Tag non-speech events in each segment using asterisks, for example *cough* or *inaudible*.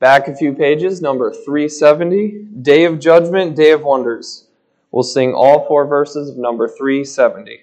Back a few pages, number 370, Day of Judgment, Day of Wonders. We'll sing all four verses of number 370.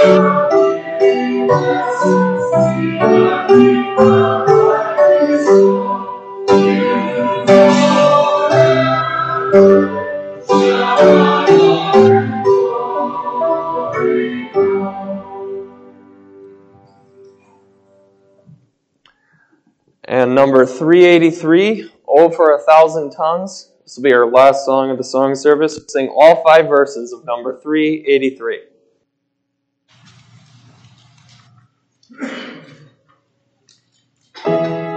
And number 383, Oh for a Thousand Tongues. This will be our last song of the song service. Sing all five verses of number 383. thank you *coughs*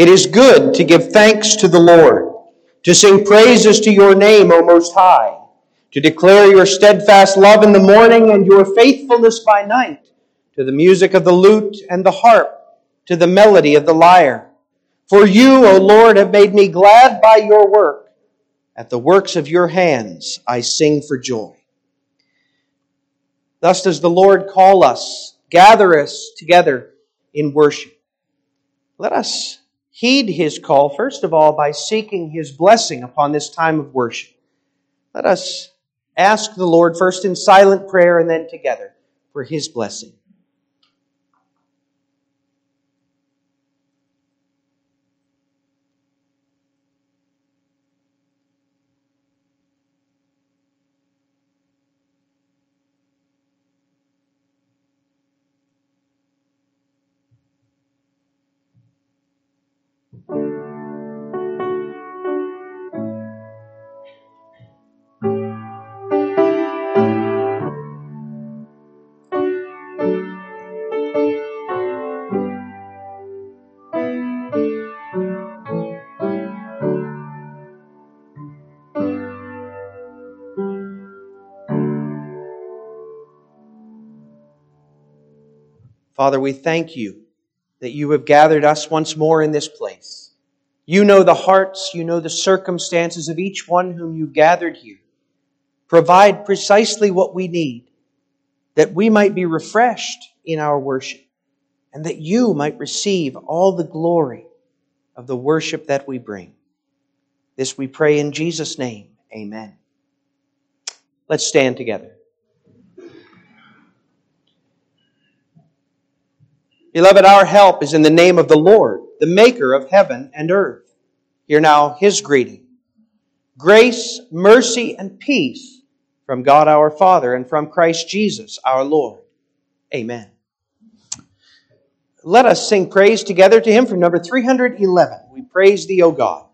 It is good to give thanks to the Lord, to sing praises to your name, O Most High, to declare your steadfast love in the morning and your faithfulness by night, to the music of the lute and the harp, to the melody of the lyre. For you, O Lord, have made me glad by your work. At the works of your hands I sing for joy. Thus does the Lord call us, gather us together in worship. Let us heed his call, first of all, by seeking his blessing upon this time of worship. Let us ask the Lord first in silent prayer and then together for his blessing. Father, we thank you that you have gathered us once more in this place. You know the hearts, you know the circumstances of each one whom you gathered here. Provide precisely what we need, that we might be refreshed in our worship, and that you might receive all the glory of the worship that we bring. This we pray in Jesus' name. Amen. Let's stand together. Beloved, our help is in the name of the Lord, the maker of heaven and earth. Hear now his greeting. Grace, mercy, and peace from God our Father and from Christ Jesus our Lord. Amen. Let us sing praise together to him from number 311. We praise thee, O God.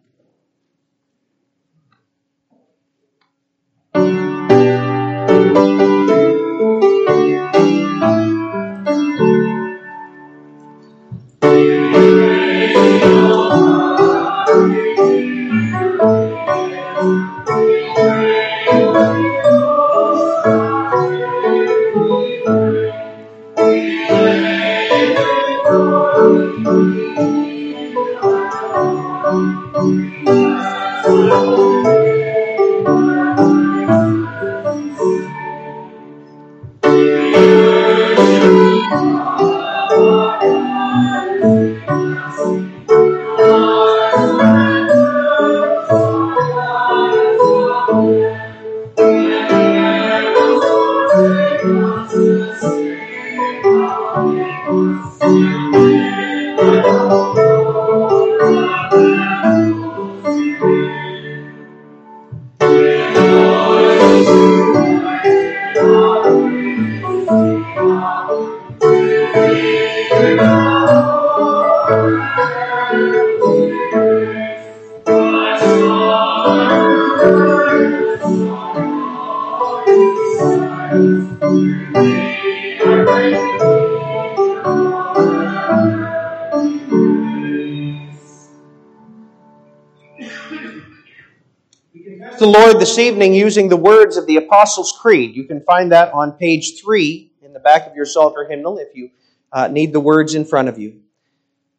This evening using the words of the Apostles' Creed. You can find that on page three in the back of your Psalter hymnal if you uh, need the words in front of you.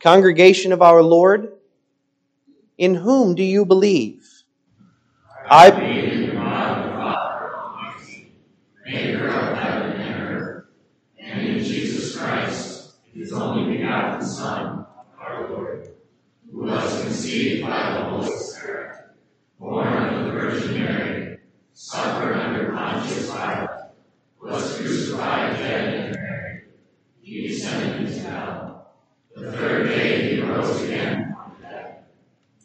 Congregation of our Lord, in whom do you believe? I believe in God the Father Almighty, maker of heaven and earth, and in Jesus Christ, his only begotten Son, our Lord, who was conceived by the Holy Spirit, born Virgin Mary, suffered under Pontius Pilate, was crucified, dead, and buried. He descended into hell. The third day he rose again from the dead.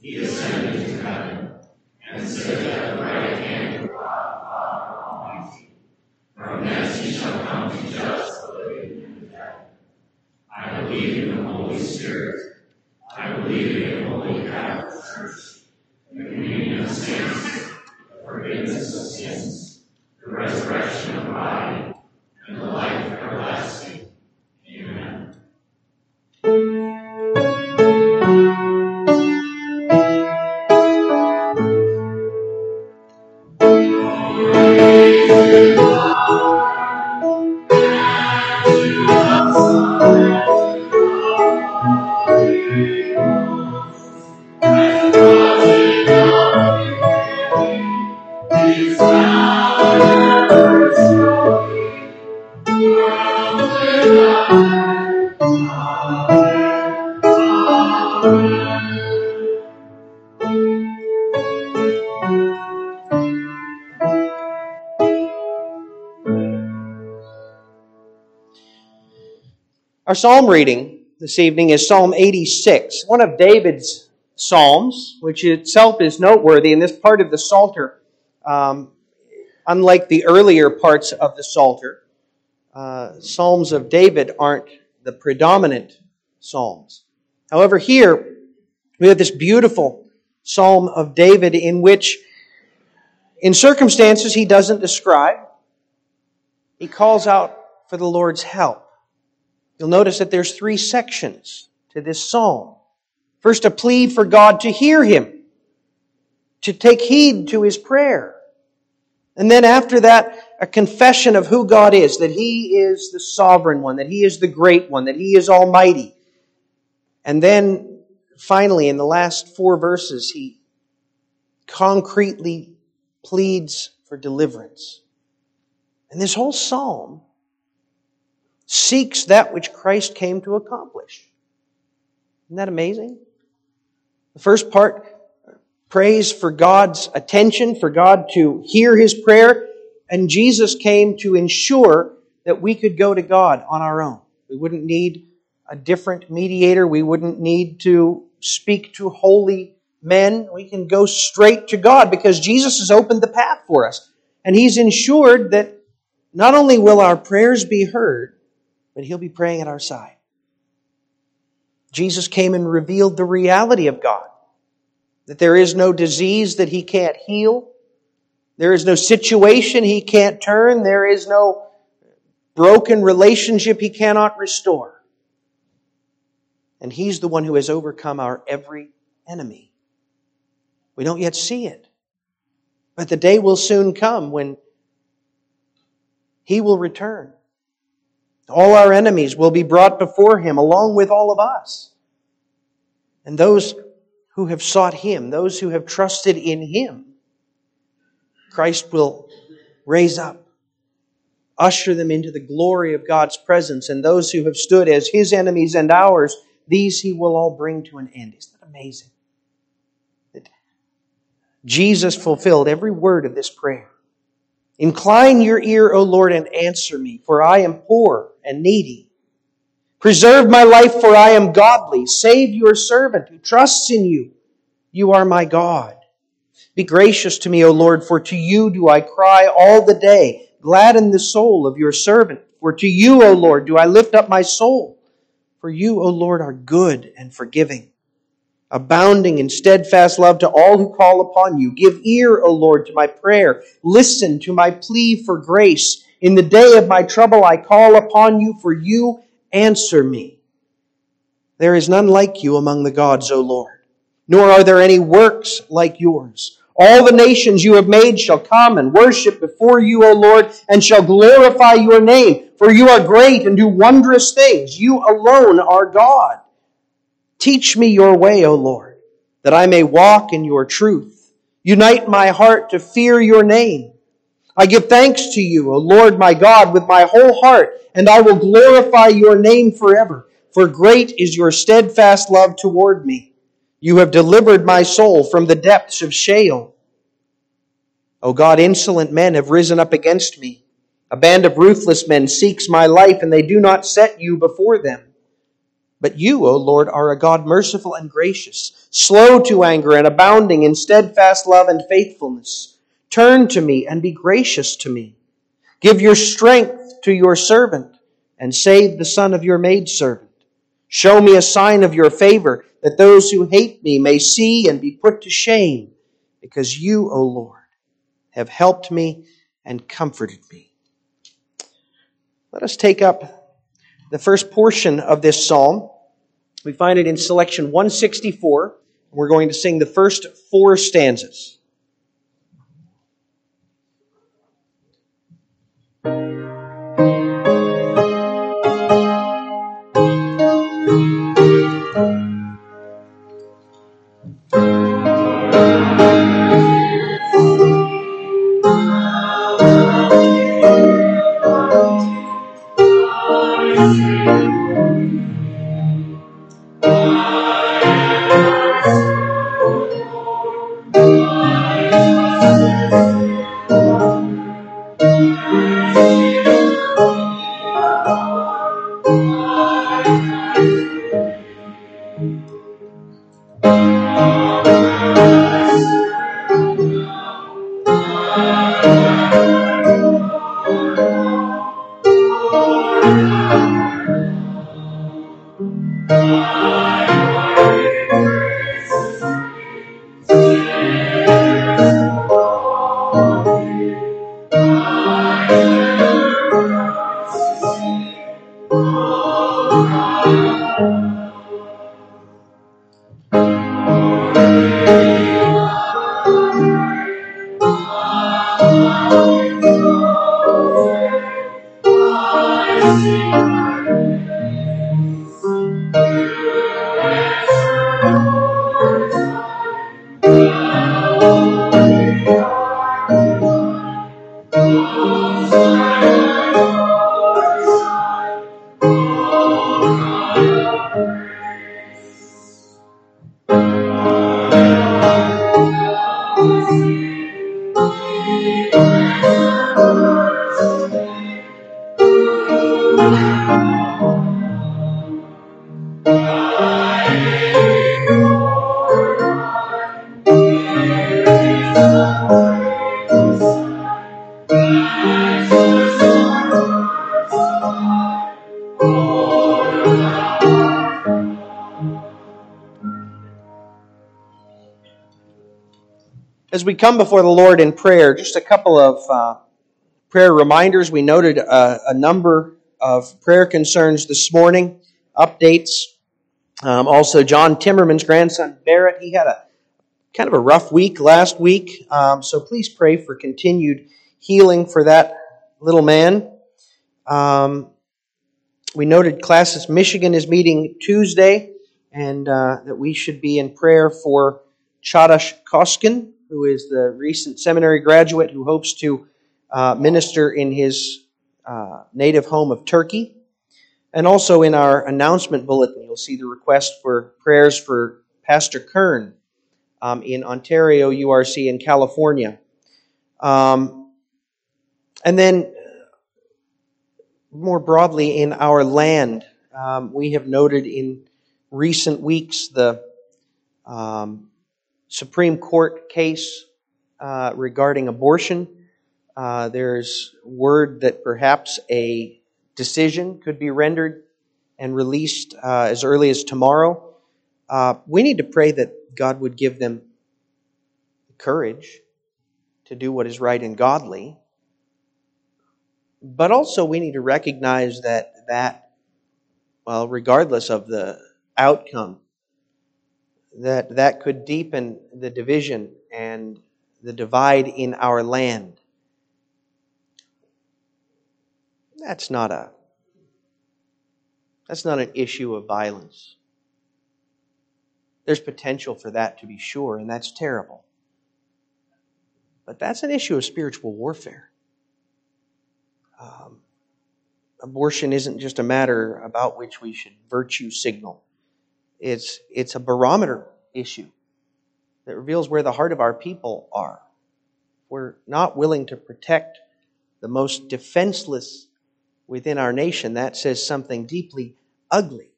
He ascended into heaven and sitteth at the right hand of God, Father Almighty. From thence he shall come to judge the living and the dead. I believe in the Holy Spirit. I believe in the Holy Catholic Church, the communion of saints, forgiveness of sins, the resurrection of body, and the life everlasting. Our psalm reading this evening is Psalm 86, one of David's psalms, which itself is noteworthy. In this part of the Psalter, um, unlike the earlier parts of the Psalter, uh, Psalms of David aren't the predominant Psalms. However, here we have this beautiful Psalm of David in which, in circumstances he doesn't describe, he calls out for the Lord's help. You'll notice that there's three sections to this psalm. First, a plea for God to hear him, to take heed to his prayer. And then after that, a confession of who God is, that he is the sovereign one, that he is the great one, that he is almighty. And then finally, in the last four verses, he concretely pleads for deliverance. And this whole psalm seeks that which Christ came to accomplish. Isn't that amazing? The first part prays for God's attention, for God to hear his prayer, and Jesus came to ensure that we could go to God on our own. We wouldn't need a different mediator. We wouldn't need to speak to holy men. We can go straight to God because Jesus has opened the path for us. And he's ensured that not only will our prayers be heard, but He'll be praying at our side. Jesus came and revealed the reality of God. That there is no disease that He can't heal. There is no situation He can't turn. There is no broken relationship He cannot restore. And He's the one who has overcome our every enemy. We don't yet see it. But the day will soon come when He will return all our enemies will be brought before him along with all of us. And those who have sought him, those who have trusted in him, Christ will raise up, usher them into the glory of God's presence, and those who have stood as his enemies and ours, these he will all bring to an end. Isn't that amazing? That Jesus fulfilled every word of this prayer. Incline your ear, O Lord, and answer me, for I am poor and needy. Preserve my life, for I am godly. Save your servant who trusts in you. You are my God. Be gracious to me, O Lord, for to you do I cry all the day. Gladden the soul of your servant, for to you, O Lord, do I lift up my soul. For you, O Lord, are good and forgiving abounding in steadfast love to all who call upon you. Give ear, O Lord, to my prayer. Listen to my plea for grace. In the day of my trouble I call upon you, for you answer me. There is none like you among the gods, O Lord, nor are there any works like yours. All the nations you have made shall come and worship before you, O Lord, and shall glorify your name, for you are great and do wondrous things. You alone are God. Teach me your way, O Lord, that I may walk in your truth. Unite my heart to fear your name. I give thanks to you, O Lord my God, with my whole heart, and I will glorify your name forever. For great is your steadfast love toward me. You have delivered my soul from the depths of Sheol. O God, insolent men have risen up against me. A band of ruthless men seeks my life, and they do not set you before them. But you, O Lord, are a God merciful and gracious, slow to anger and abounding in steadfast love and faithfulness. Turn to me and be gracious to me. Give your strength to your servant and save the son of your maidservant. Show me a sign of your favor that those who hate me may see and be put to shame because you, O Lord, have helped me and comforted me. Let us take up the first portion of this psalm. We find it in selection 164. We're going to sing the first four stanzas. As we come before the Lord in prayer, just a couple of uh, prayer reminders. We noted a, a, number of prayer concerns this morning, updates. Um, also, John Timmerman's grandson Barrett, he had a kind of a rough week last week, um, so please pray for continued healing for that little man. Um, we noted Classis Michigan is meeting Tuesday, and uh, that we should be in prayer for Chadash Koskin, who is the recent seminary graduate who hopes to uh, minister in his uh, native home of Turkey. And also in our announcement bulletin, you'll see the request for prayers for Pastor Kern um, in Ontario, URC, in California. Um, and then, more broadly, in our land, um, we have noted in recent weeks the um, Supreme Court case uh, regarding abortion. Uh, there's word that perhaps a decision could be rendered and released uh, as early as tomorrow. Uh, we need to pray that God would give them the courage to do what is right and godly. But also, we need to recognize that that, well, regardless of the outcome, that that could deepen the division and the divide in our land. That's not a that's not an issue of violence. There's potential for that to be sure, and that's terrible. But that's an issue of spiritual warfare. Um, abortion isn't just a matter about which we should virtue signal. It's, it's a barometer issue that reveals where the heart of our people are. We're not willing to protect the most defenseless within our nation. That says something deeply ugly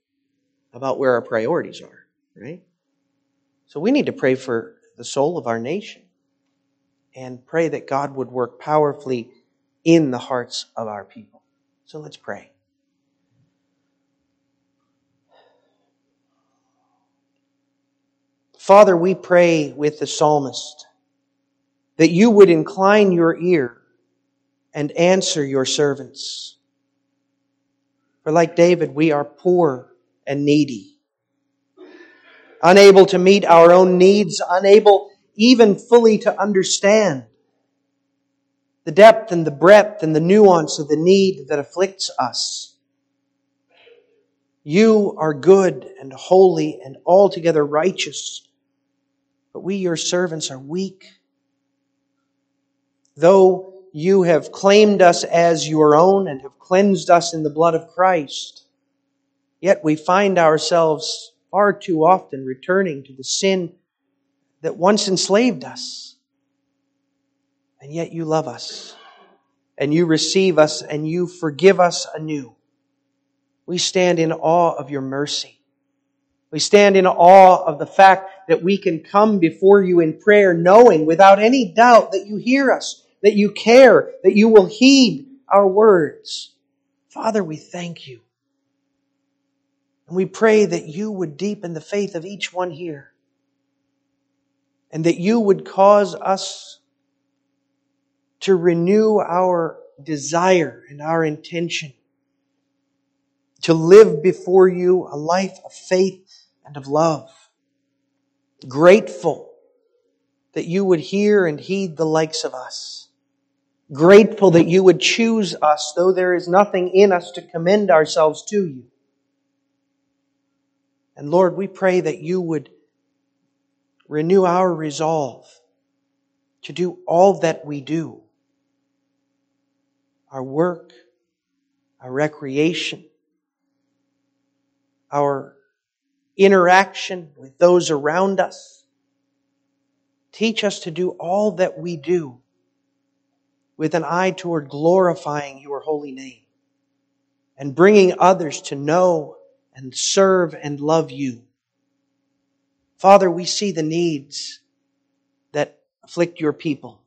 about where our priorities are, right? So we need to pray for the soul of our nation and pray that God would work powerfully in the hearts of our people. So let's pray. Father, we pray with the psalmist that you would incline your ear and answer your servants. For like David, we are poor and needy, unable to meet our own needs, unable even fully to understand the depth and the breadth and the nuance of the need that afflicts us. You are good and holy and altogether righteous. But we, your servants, are weak. Though you have claimed us as your own and have cleansed us in the blood of Christ, yet we find ourselves far too often returning to the sin that once enslaved us. And yet you love us, and you receive us, and you forgive us anew. We stand in awe of your mercy. We stand in awe of the fact that we can come before you in prayer knowing without any doubt that you hear us, that you care, that you will heed our words. Father, we thank you. And we pray that you would deepen the faith of each one here. And that you would cause us to renew our desire and our intention to live before you a life of faith and of love. Grateful that you would hear and heed the likes of us. Grateful that you would choose us, though there is nothing in us to commend ourselves to you. And Lord, we pray that you would renew our resolve to do all that we do our work, our recreation, our interaction with those around us. Teach us to do all that we do with an eye toward glorifying your holy name and bringing others to know and serve and love you. Father, we see the needs that afflict your people.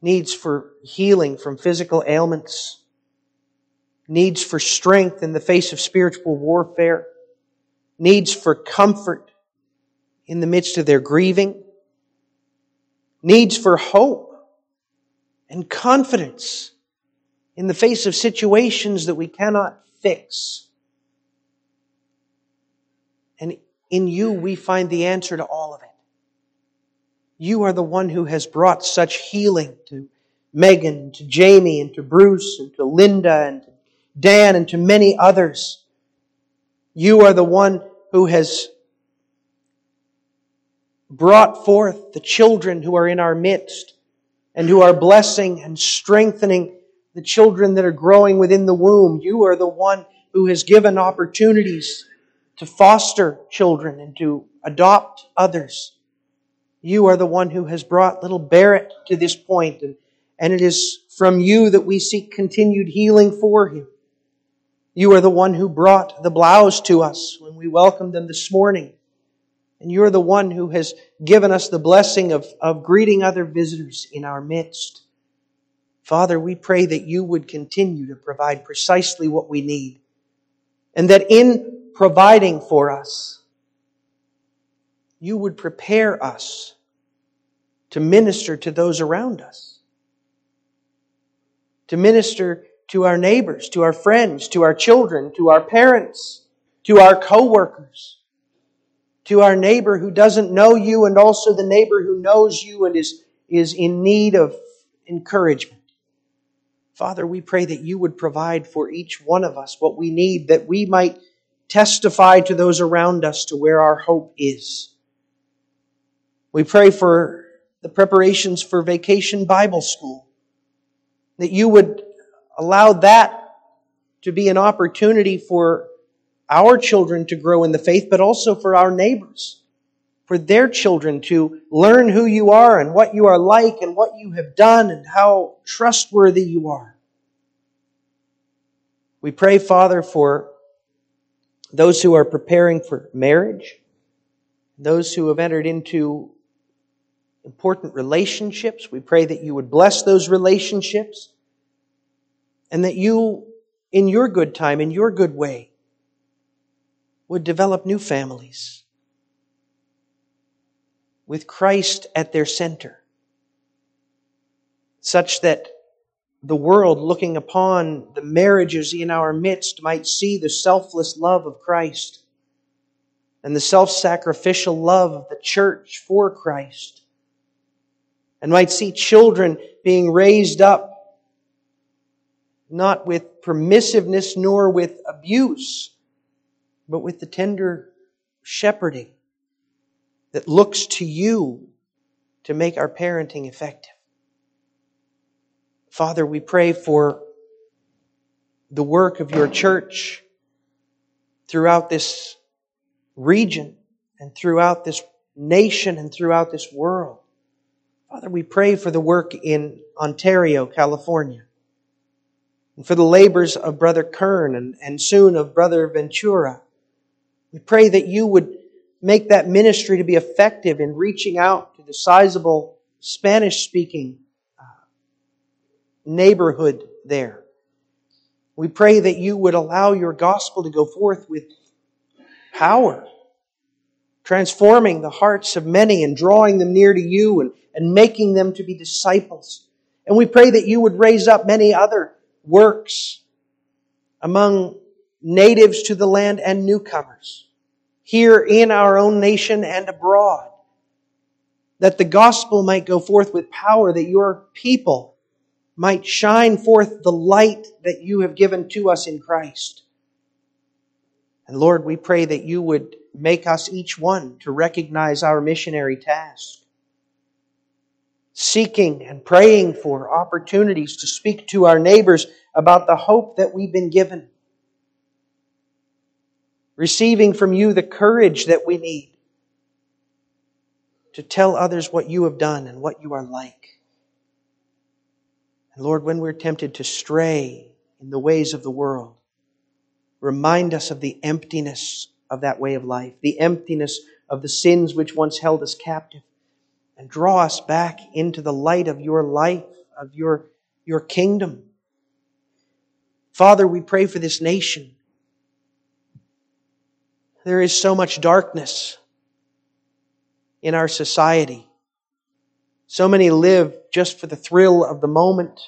Needs for healing from physical ailments. Needs for strength in the face of spiritual warfare. Needs for comfort in the midst of their grieving. Needs for hope and confidence in the face of situations that we cannot fix. And in you, we find the answer to all of it. You are the one who has brought such healing to Megan, to Jamie, and to Bruce, and to Linda, and to Dan, and to many others. You are the one who has brought forth the children who are in our midst and who are blessing and strengthening the children that are growing within the womb. You are the one who has given opportunities to foster children and to adopt others. You are the one who has brought little Barrett to this point, and, and it is from you that we seek continued healing for him. You are the one who brought the blouse to us when we welcomed them this morning. And you're the one who has given us the blessing of, of greeting other visitors in our midst. Father, we pray that you would continue to provide precisely what we need. And that in providing for us, you would prepare us to minister to those around us. To minister to our neighbors, to our friends, to our children, to our parents, to our co-workers, to our neighbor who doesn't know you and also the neighbor who knows you and is, is in need of encouragement. Father, we pray that you would provide for each one of us what we need, that we might testify to those around us to where our hope is. We pray for the preparations for vacation Bible school, that you would allow that to be an opportunity for our children to grow in the faith, but also for our neighbors, for their children to learn who you are and what you are like and what you have done and how trustworthy you are. We pray, Father, for those who are preparing for marriage, those who have entered into important relationships. We pray that you would bless those relationships and that you, in your good time, in your good way, would develop new families with Christ at their center, such that the world looking upon the marriages in our midst might see the selfless love of Christ and the self-sacrificial love of the church for Christ and might see children being raised up not with permissiveness nor with abuse, but with the tender shepherding that looks to you to make our parenting effective. Father, we pray for the work of your church throughout this region and throughout this nation and throughout this world. Father, we pray for the work in Ontario, California, and for the labors of Brother Kern and, and soon of Brother Ventura. We pray that you would make that ministry to be effective in reaching out to the sizable Spanish speaking uh, neighborhood there. We pray that you would allow your gospel to go forth with power, transforming the hearts of many and drawing them near to you and and making them to be disciples. And we pray that you would raise up many other works among natives to the land and newcomers here in our own nation and abroad. That the gospel might go forth with power, that your people might shine forth the light that you have given to us in Christ. And Lord, we pray that you would make us each one to recognize our missionary task seeking and praying for opportunities to speak to our neighbors about the hope that we've been given. Receiving from you the courage that we need to tell others what you have done and what you are like. And Lord, when we're tempted to stray in the ways of the world, remind us of the emptiness of that way of life, the emptiness of the sins which once held us captive and draw us back into the light of your life, of your, your kingdom. Father, we pray for this nation. There is so much darkness in our society. So many live just for the thrill of the moment,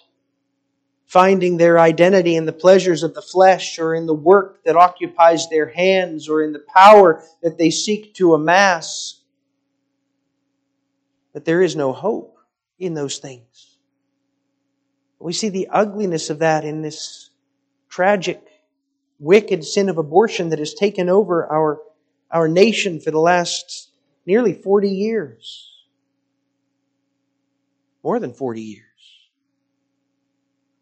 finding their identity in the pleasures of the flesh or in the work that occupies their hands or in the power that they seek to amass. But there is no hope in those things. We see the ugliness of that in this tragic, wicked sin of abortion that has taken over our, our nation for the last nearly 40 years. More than 40 years.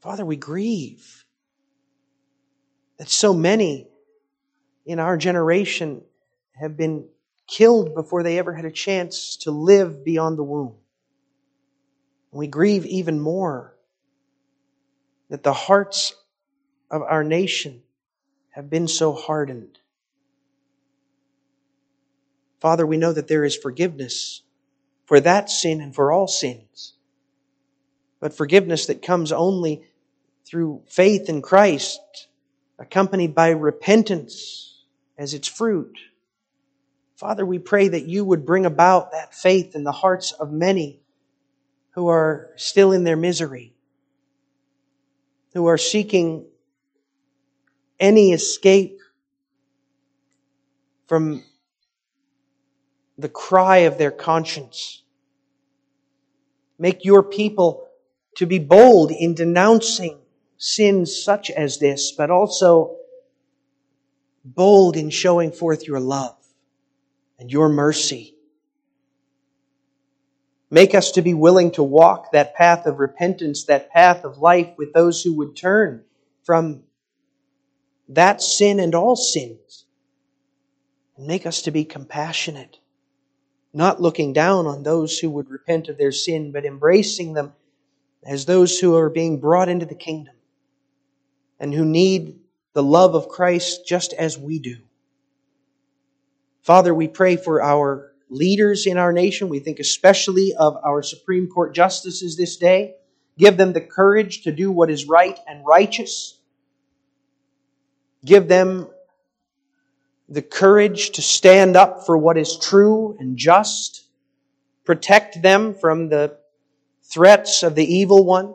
Father, we grieve that so many in our generation have been killed before they ever had a chance to live beyond the womb. And We grieve even more that the hearts of our nation have been so hardened. Father, we know that there is forgiveness for that sin and for all sins, but forgiveness that comes only through faith in Christ, accompanied by repentance as its fruit. Father, we pray that you would bring about that faith in the hearts of many who are still in their misery, who are seeking any escape from the cry of their conscience. Make your people to be bold in denouncing sins such as this, but also bold in showing forth your love and your mercy. Make us to be willing to walk that path of repentance, that path of life with those who would turn from that sin and all sins. And make us to be compassionate, not looking down on those who would repent of their sin, but embracing them as those who are being brought into the kingdom and who need the love of Christ just as we do. Father, we pray for our leaders in our nation. We think especially of our Supreme Court justices this day. Give them the courage to do what is right and righteous. Give them the courage to stand up for what is true and just. Protect them from the threats of the evil one.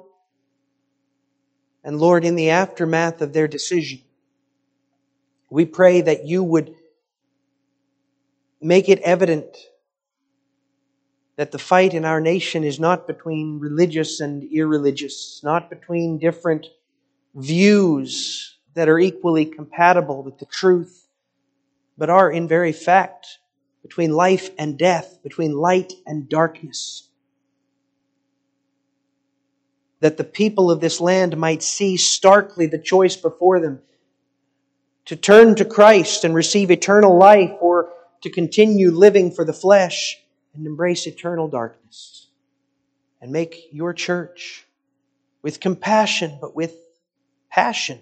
And Lord, in the aftermath of their decision, we pray that you would make it evident that the fight in our nation is not between religious and irreligious, not between different views that are equally compatible with the truth, but are in very fact between life and death, between light and darkness. That the people of this land might see starkly the choice before them to turn to Christ and receive eternal life or to continue living for the flesh and embrace eternal darkness. And make your church with compassion, but with passion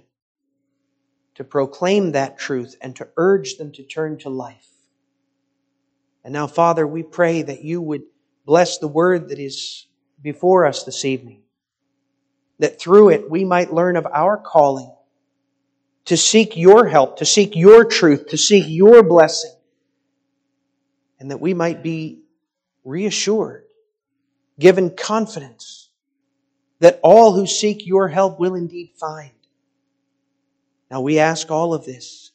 to proclaim that truth and to urge them to turn to life. And now, Father, we pray that you would bless the word that is before us this evening, that through it we might learn of our calling to seek your help, to seek your truth, to seek your blessing and that we might be reassured, given confidence that all who seek your help will indeed find. Now we ask all of this,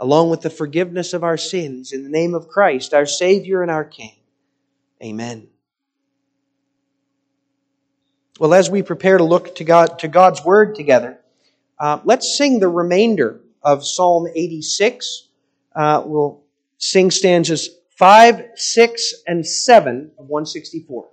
along with the forgiveness of our sins, in the name of Christ, our Savior and our King. Amen. Well, as we prepare to look to, God, to God's Word together, uh, let's sing the remainder of Psalm 86. Uh, we'll sing stanzas 5, 6, and 7 of 164.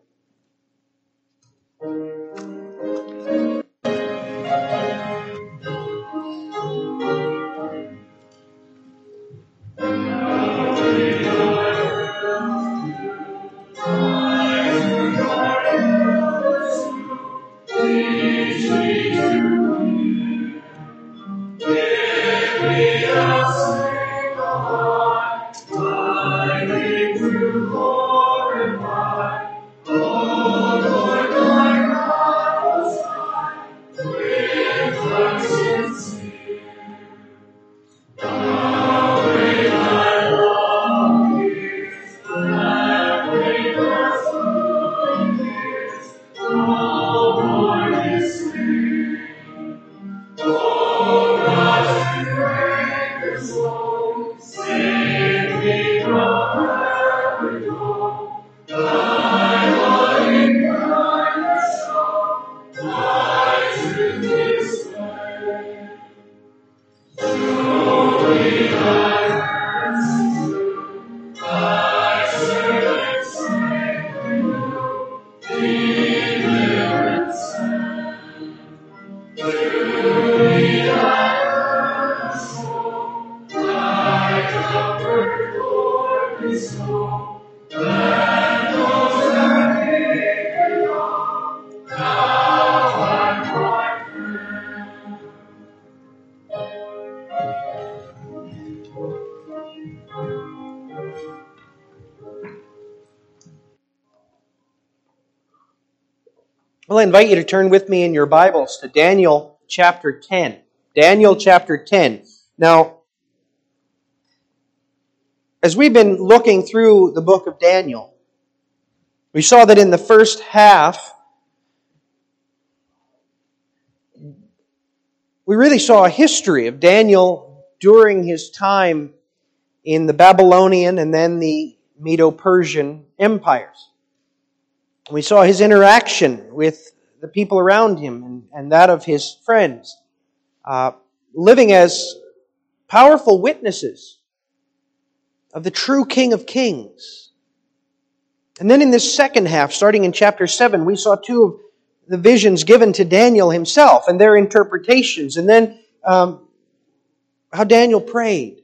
Well, I invite you to turn with me in your Bibles to Daniel chapter 10. Daniel chapter 10. Now, as we've been looking through the book of Daniel, we saw that in the first half, we really saw a history of Daniel during his time in the Babylonian and then the Medo Persian empires. We saw his interaction with the people around him and, and that of his friends, uh, living as powerful witnesses of the true King of Kings. And then in this second half, starting in chapter 7, we saw two of the visions given to Daniel himself and their interpretations, and then um, how Daniel prayed.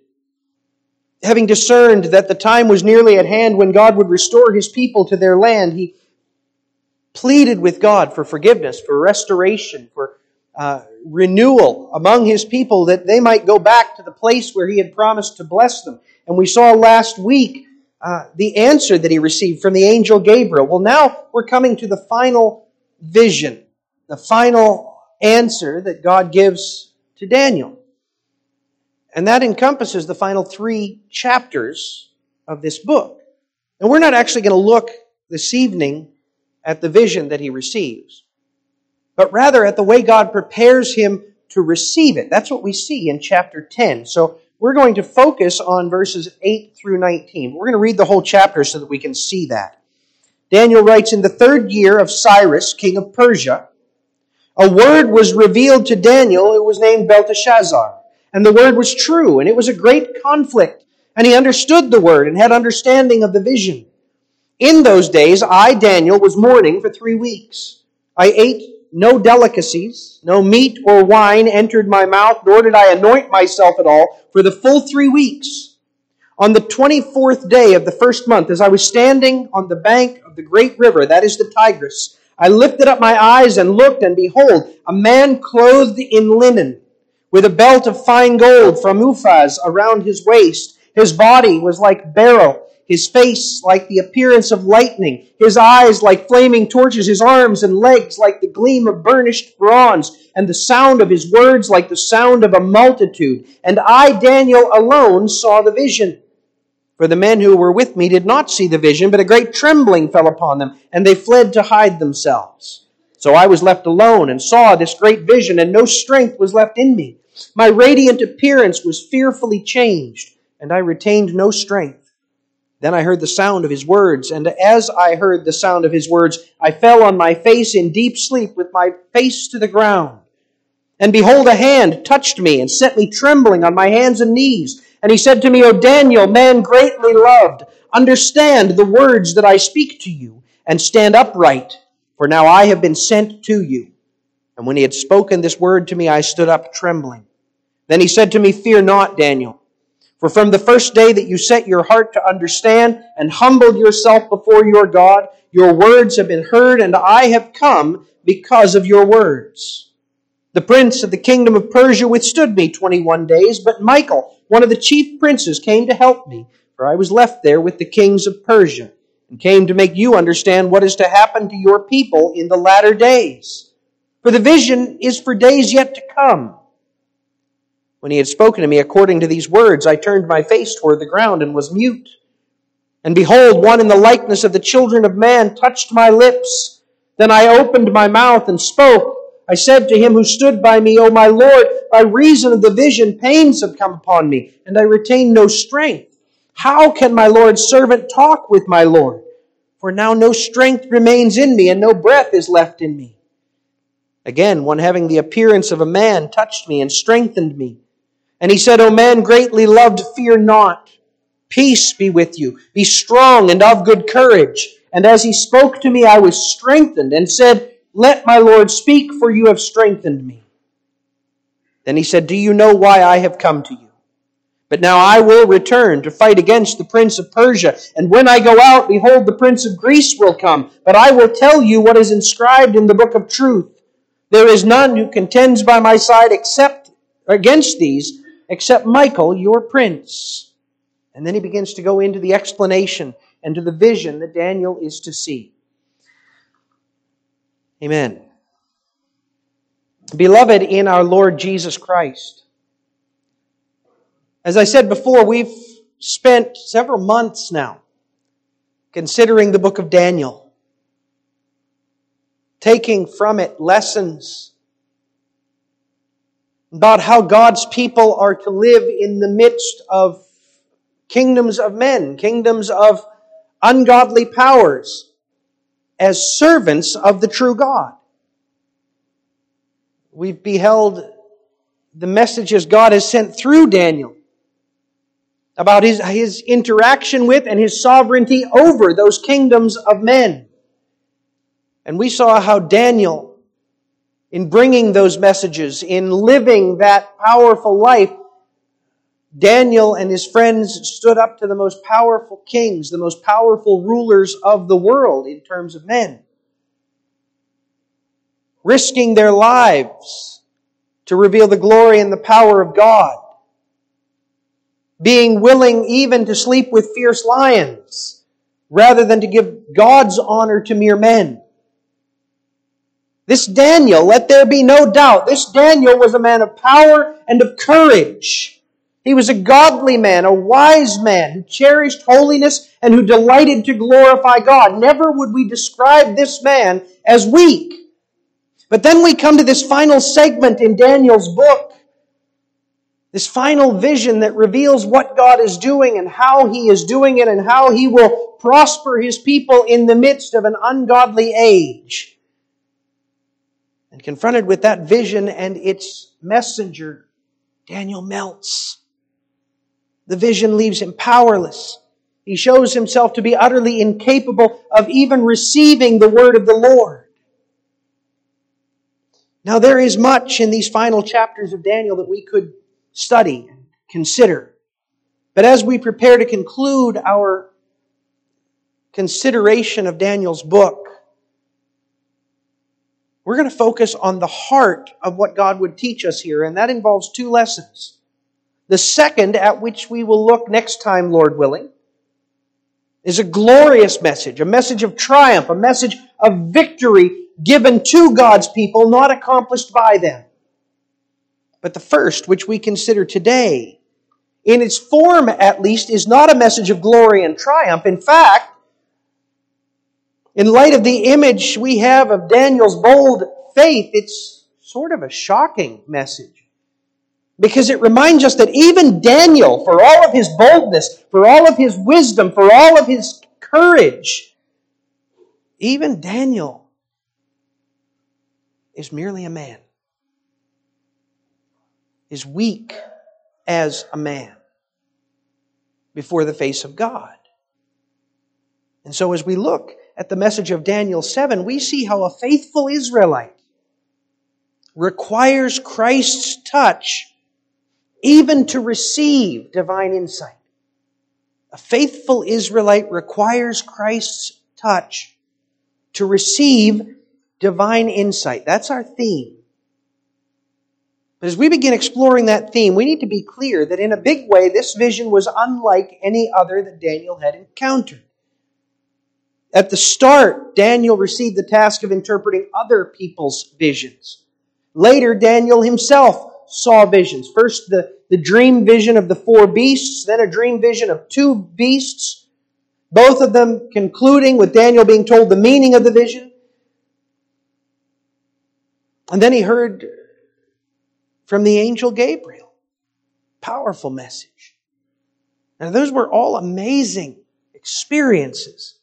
Having discerned that the time was nearly at hand when God would restore his people to their land, he pleaded with God for forgiveness, for restoration, for uh, renewal among his people that they might go back to the place where he had promised to bless them. And we saw last week uh, the answer that he received from the angel Gabriel. Well, now we're coming to the final vision, the final answer that God gives to Daniel. And that encompasses the final three chapters of this book. And we're not actually going to look this evening at the vision that he receives, but rather at the way God prepares him to receive it. That's what we see in chapter 10. So we're going to focus on verses 8 through 19. We're going to read the whole chapter so that we can see that. Daniel writes, In the third year of Cyrus, king of Persia, a word was revealed to Daniel who was named Belteshazzar. And the word was true, and it was a great conflict. And he understood the word and had understanding of the vision. In those days, I, Daniel, was mourning for three weeks. I ate no delicacies, no meat or wine entered my mouth, nor did I anoint myself at all for the full three weeks. On the 24th day of the first month, as I was standing on the bank of the great river, that is the Tigris, I lifted up my eyes and looked, and behold, a man clothed in linen, with a belt of fine gold from Uphaz around his waist. His body was like beryl his face like the appearance of lightning, his eyes like flaming torches, his arms and legs like the gleam of burnished bronze, and the sound of his words like the sound of a multitude. And I, Daniel, alone saw the vision. For the men who were with me did not see the vision, but a great trembling fell upon them, and they fled to hide themselves. So I was left alone and saw this great vision, and no strength was left in me. My radiant appearance was fearfully changed, and I retained no strength. Then I heard the sound of his words, and as I heard the sound of his words, I fell on my face in deep sleep with my face to the ground. And behold, a hand touched me and set me trembling on my hands and knees. And he said to me, O Daniel, man greatly loved, understand the words that I speak to you, and stand upright, for now I have been sent to you. And when he had spoken this word to me, I stood up trembling. Then he said to me, Fear not, Daniel. For from the first day that you set your heart to understand and humbled yourself before your God, your words have been heard, and I have come because of your words. The prince of the kingdom of Persia withstood me 21 days, but Michael, one of the chief princes, came to help me, for I was left there with the kings of Persia, and came to make you understand what is to happen to your people in the latter days. For the vision is for days yet to come. When he had spoken to me according to these words, I turned my face toward the ground and was mute. And behold, one in the likeness of the children of man touched my lips. Then I opened my mouth and spoke. I said to him who stood by me, O my Lord, by reason of the vision, pains have come upon me, and I retain no strength. How can my Lord's servant talk with my Lord? For now no strength remains in me, and no breath is left in me. Again, one having the appearance of a man touched me and strengthened me. And he said, O man greatly loved, fear not. Peace be with you. Be strong and of good courage. And as he spoke to me, I was strengthened and said, Let my Lord speak, for you have strengthened me. Then he said, Do you know why I have come to you? But now I will return to fight against the prince of Persia. And when I go out, behold, the prince of Greece will come. But I will tell you what is inscribed in the book of truth. There is none who contends by my side except against these except Michael, your prince. And then he begins to go into the explanation and to the vision that Daniel is to see. Amen. Beloved in our Lord Jesus Christ, as I said before, we've spent several months now considering the book of Daniel, taking from it lessons about how God's people are to live in the midst of kingdoms of men, kingdoms of ungodly powers, as servants of the true God. We've beheld the messages God has sent through Daniel about his, his interaction with and his sovereignty over those kingdoms of men. And we saw how Daniel, in bringing those messages, in living that powerful life, Daniel and his friends stood up to the most powerful kings, the most powerful rulers of the world in terms of men risking their lives to reveal the glory and the power of God, being willing even to sleep with fierce lions rather than to give God's honor to mere men. This Daniel, let there be no doubt, this Daniel was a man of power and of courage. He was a godly man, a wise man who cherished holiness and who delighted to glorify God. Never would we describe this man as weak. But then we come to this final segment in Daniel's book. This final vision that reveals what God is doing and how He is doing it and how He will prosper His people in the midst of an ungodly age. And confronted with that vision and its messenger, Daniel melts. The vision leaves him powerless. He shows himself to be utterly incapable of even receiving the word of the Lord. Now, there is much in these final chapters of Daniel that we could study and consider. But as we prepare to conclude our consideration of Daniel's book, we're going to focus on the heart of what God would teach us here, and that involves two lessons. The second, at which we will look next time, Lord willing, is a glorious message, a message of triumph, a message of victory given to God's people, not accomplished by them. But the first, which we consider today, in its form at least, is not a message of glory and triumph. In fact, in light of the image we have of Daniel's bold faith, it's sort of a shocking message. Because it reminds us that even Daniel, for all of his boldness, for all of his wisdom, for all of his courage, even Daniel is merely a man, is weak as a man before the face of God. And so as we look at the message of Daniel 7, we see how a faithful Israelite requires Christ's touch even to receive divine insight. A faithful Israelite requires Christ's touch to receive divine insight. That's our theme. But as we begin exploring that theme, we need to be clear that in a big way, this vision was unlike any other that Daniel had encountered. At the start, Daniel received the task of interpreting other people's visions. Later, Daniel himself saw visions. First, the, the dream vision of the four beasts, then a dream vision of two beasts, both of them concluding with Daniel being told the meaning of the vision. And then he heard from the angel Gabriel. Powerful message. Now, those were all amazing experiences.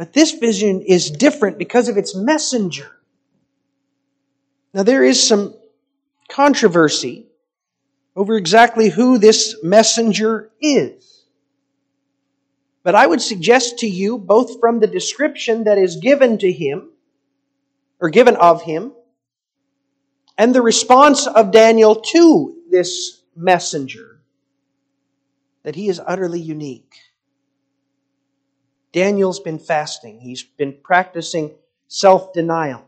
But this vision is different because of its messenger. Now, there is some controversy over exactly who this messenger is. But I would suggest to you, both from the description that is given to him, or given of him, and the response of Daniel to this messenger that he is utterly unique. Daniel's been fasting. He's been practicing self-denial.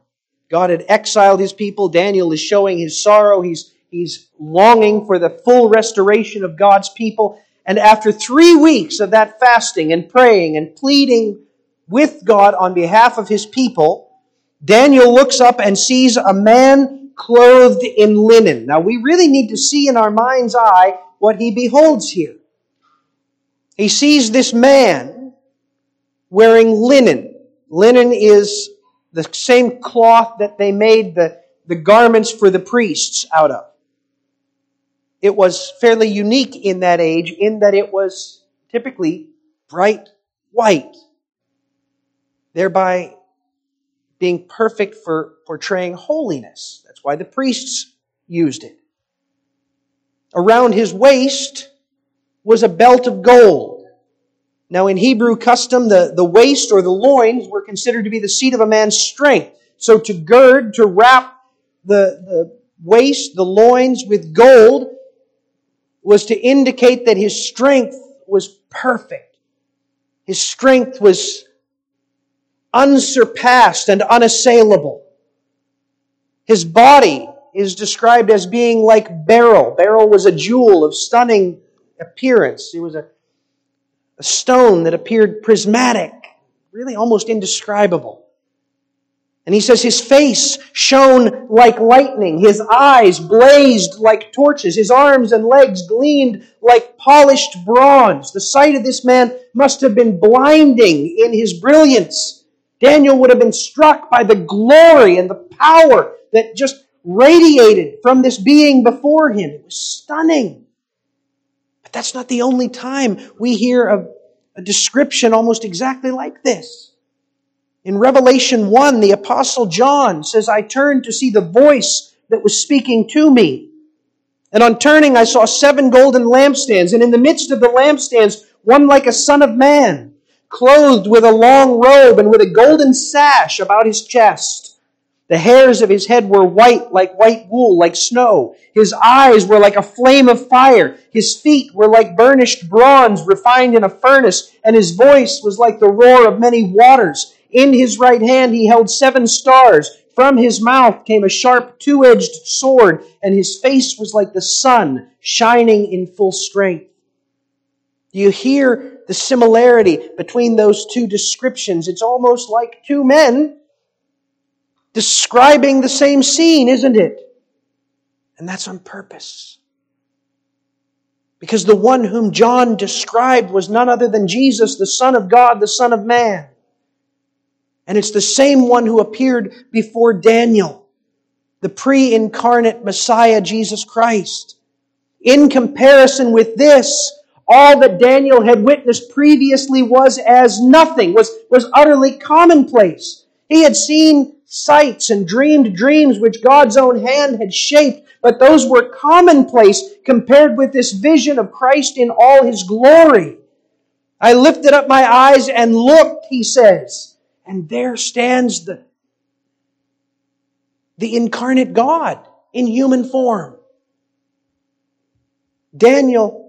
God had exiled his people. Daniel is showing his sorrow. He's, he's longing for the full restoration of God's people. And after three weeks of that fasting and praying and pleading with God on behalf of his people, Daniel looks up and sees a man clothed in linen. Now, we really need to see in our mind's eye what he beholds here. He sees this man wearing linen. Linen is the same cloth that they made the, the garments for the priests out of. It was fairly unique in that age in that it was typically bright white, thereby being perfect for portraying holiness. That's why the priests used it. Around his waist was a belt of gold. Now, in Hebrew custom, the, the waist or the loins were considered to be the seat of a man's strength. So to gird, to wrap the, the waist, the loins with gold, was to indicate that his strength was perfect. His strength was unsurpassed and unassailable. His body is described as being like beryl. Beryl was a jewel of stunning appearance. It was a, a stone that appeared prismatic, really almost indescribable. And he says his face shone like lightning, his eyes blazed like torches, his arms and legs gleamed like polished bronze. The sight of this man must have been blinding in his brilliance. Daniel would have been struck by the glory and the power that just radiated from this being before him. It was stunning. That's not the only time we hear of a description almost exactly like this. In Revelation 1, the Apostle John says, I turned to see the voice that was speaking to me. And on turning, I saw seven golden lampstands, and in the midst of the lampstands, one like a son of man, clothed with a long robe and with a golden sash about his chest. The hairs of his head were white like white wool, like snow. His eyes were like a flame of fire. His feet were like burnished bronze refined in a furnace, and his voice was like the roar of many waters. In his right hand he held seven stars. From his mouth came a sharp two edged sword, and his face was like the sun shining in full strength. Do you hear the similarity between those two descriptions? It's almost like two men describing the same scene, isn't it? And that's on purpose. Because the one whom John described was none other than Jesus, the Son of God, the Son of Man. And it's the same one who appeared before Daniel, the pre incarnate Messiah, Jesus Christ. In comparison with this, all that Daniel had witnessed previously was as nothing, was, was utterly commonplace. He had seen sights and dreamed dreams which God's own hand had shaped, but those were commonplace compared with this vision of Christ in all his glory. I lifted up my eyes and looked, he says and there stands the, the incarnate God in human form. Daniel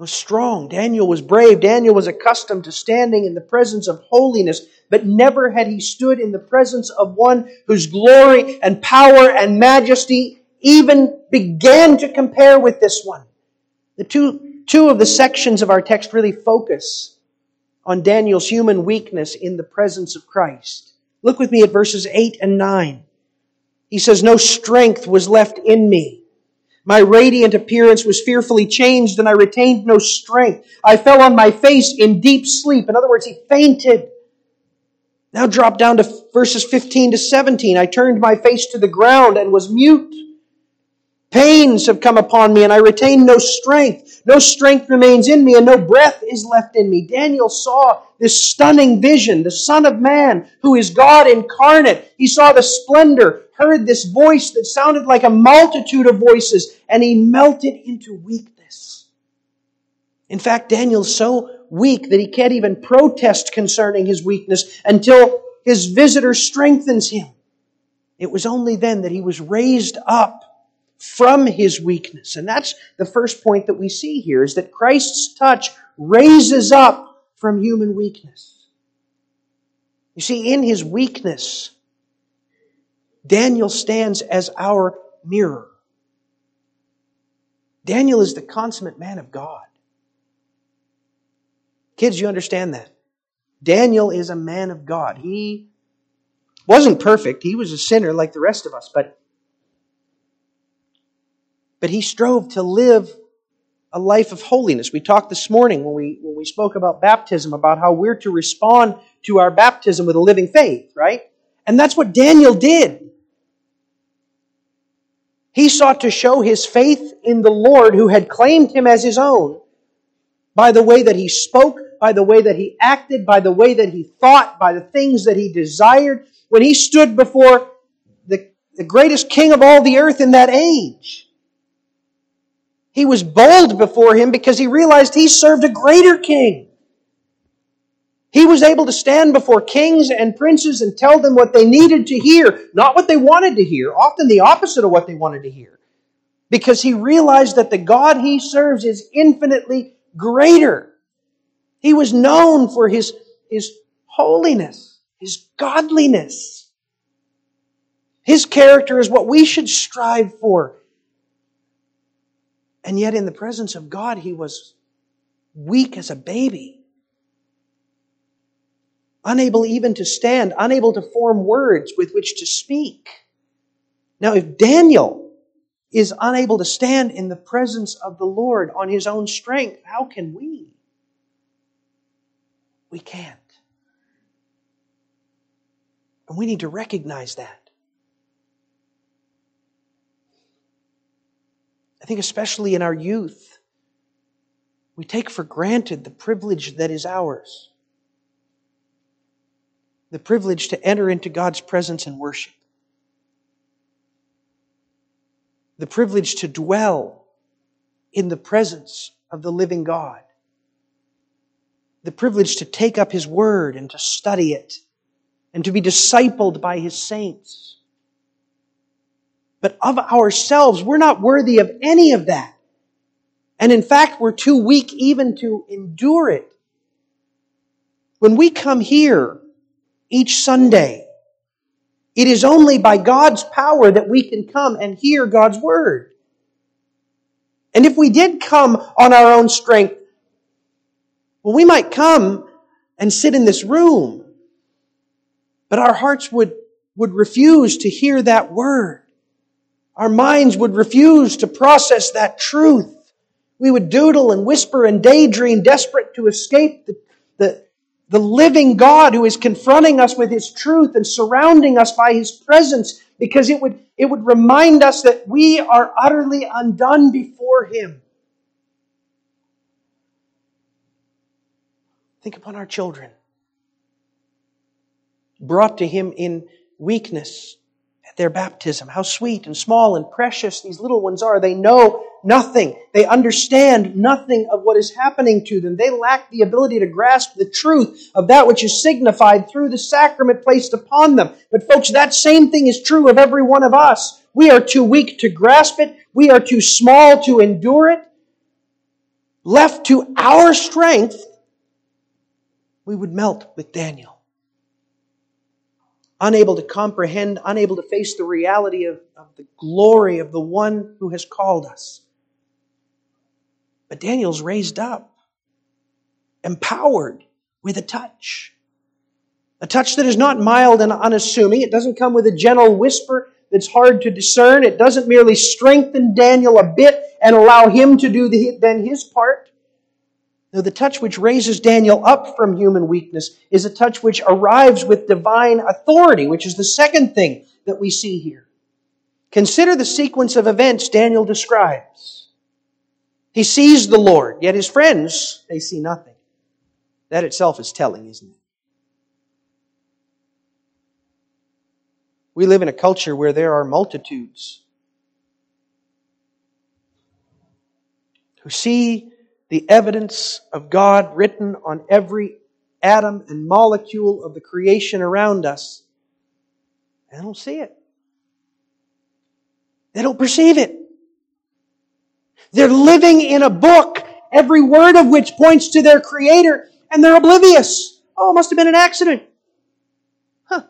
was strong. Daniel was brave. Daniel was accustomed to standing in the presence of holiness, but never had he stood in the presence of one whose glory and power and majesty even began to compare with this one. The two, two of the sections of our text really focus on Daniel's human weakness in the presence of Christ. Look with me at verses 8 and 9. He says, No strength was left in me. My radiant appearance was fearfully changed, and I retained no strength. I fell on my face in deep sleep. In other words, he fainted. Now drop down to verses 15 to 17. I turned my face to the ground and was mute. Pains have come upon me, and I retain no strength. No strength remains in me, and no breath is left in me. Daniel saw this stunning vision, the Son of Man, who is God incarnate. He saw the splendor, heard this voice that sounded like a multitude of voices, and he melted into weakness. In fact, Daniel's so weak that he can't even protest concerning his weakness until his visitor strengthens him. It was only then that he was raised up from his weakness. And that's the first point that we see here is that Christ's touch raises up from human weakness. You see, in his weakness, Daniel stands as our mirror. Daniel is the consummate man of God. Kids, you understand that? Daniel is a man of God. He Wasn't perfect. He was a sinner like the rest of us, but but he strove to live a life of holiness. We talked this morning when we when we spoke about baptism about how we're to respond to our baptism with a living faith, right? And that's what Daniel did. He sought to show his faith in the Lord who had claimed him as his own by the way that he spoke, by the way that he acted, by the way that he thought, by the things that he desired. When he stood before the, the greatest king of all the earth in that age, he was bold before him because he realized he served a greater king. He was able to stand before kings and princes and tell them what they needed to hear, not what they wanted to hear, often the opposite of what they wanted to hear. Because he realized that the God he serves is infinitely greater. He was known for his, his holiness, his godliness. His character is what we should strive for. And yet, in the presence of God, he was weak as a baby unable even to stand, unable to form words with which to speak. Now, if Daniel is unable to stand in the presence of the Lord on his own strength, how can we? We can't. And we need to recognize that. I think, especially in our youth, we take for granted the privilege that is ours the privilege to enter into God's presence and worship. The privilege to dwell in the presence of the living God. The privilege to take up His Word and to study it and to be discipled by His saints. But of ourselves, we're not worthy of any of that. And in fact, we're too weak even to endure it. When we come here each Sunday. It is only by God's power that we can come and hear God's Word. And if we did come on our own strength, well, we might come and sit in this room, but our hearts would, would refuse to hear that Word. Our minds would refuse to process that truth. We would doodle and whisper and daydream, desperate to escape the, the, living God who is confronting us with His truth and surrounding us by His presence because it would, it would remind us that we are utterly undone before Him. Think upon our children, brought to Him in weakness at their baptism. How sweet and small and precious these little ones are. They know nothing. They understand nothing of what is happening to them. They lack the ability to grasp the truth of that which is signified through the sacrament placed upon them. But folks, that same thing is true of every one of us. We are too weak to grasp it. We are too small to endure it. Left to our strength, we would melt with Daniel unable to comprehend, unable to face the reality of, of, the glory of the one who has called us. But Daniel's raised up, empowered with a touch. A touch that is not mild and unassuming. It doesn't come with a gentle whisper that's hard to discern. It doesn't merely strengthen Daniel a bit and allow him to do the, then his part. No, the touch which raises Daniel up from human weakness is a touch which arrives with divine authority, which is the second thing that we see here. Consider the sequence of events Daniel describes. He sees the Lord, yet his friends, they see nothing. That itself is telling, isn't it? We live in a culture where there are multitudes who see the evidence of God written on every atom and molecule of the creation around us. They don't see it. They don't perceive it. They're living in a book, every word of which points to their creator, and they're oblivious. Oh, it must have been an accident. Huh.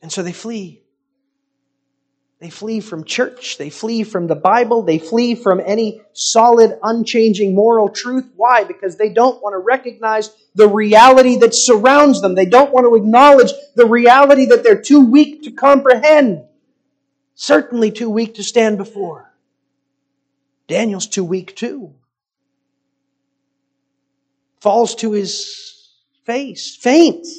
And so they flee. They flee from church. They flee from the Bible. They flee from any solid, unchanging moral truth. Why? Because they don't want to recognize the reality that surrounds them. They don't want to acknowledge the reality that they're too weak to comprehend. Certainly too weak to stand before. Daniel's too weak too. Falls to his face, faints.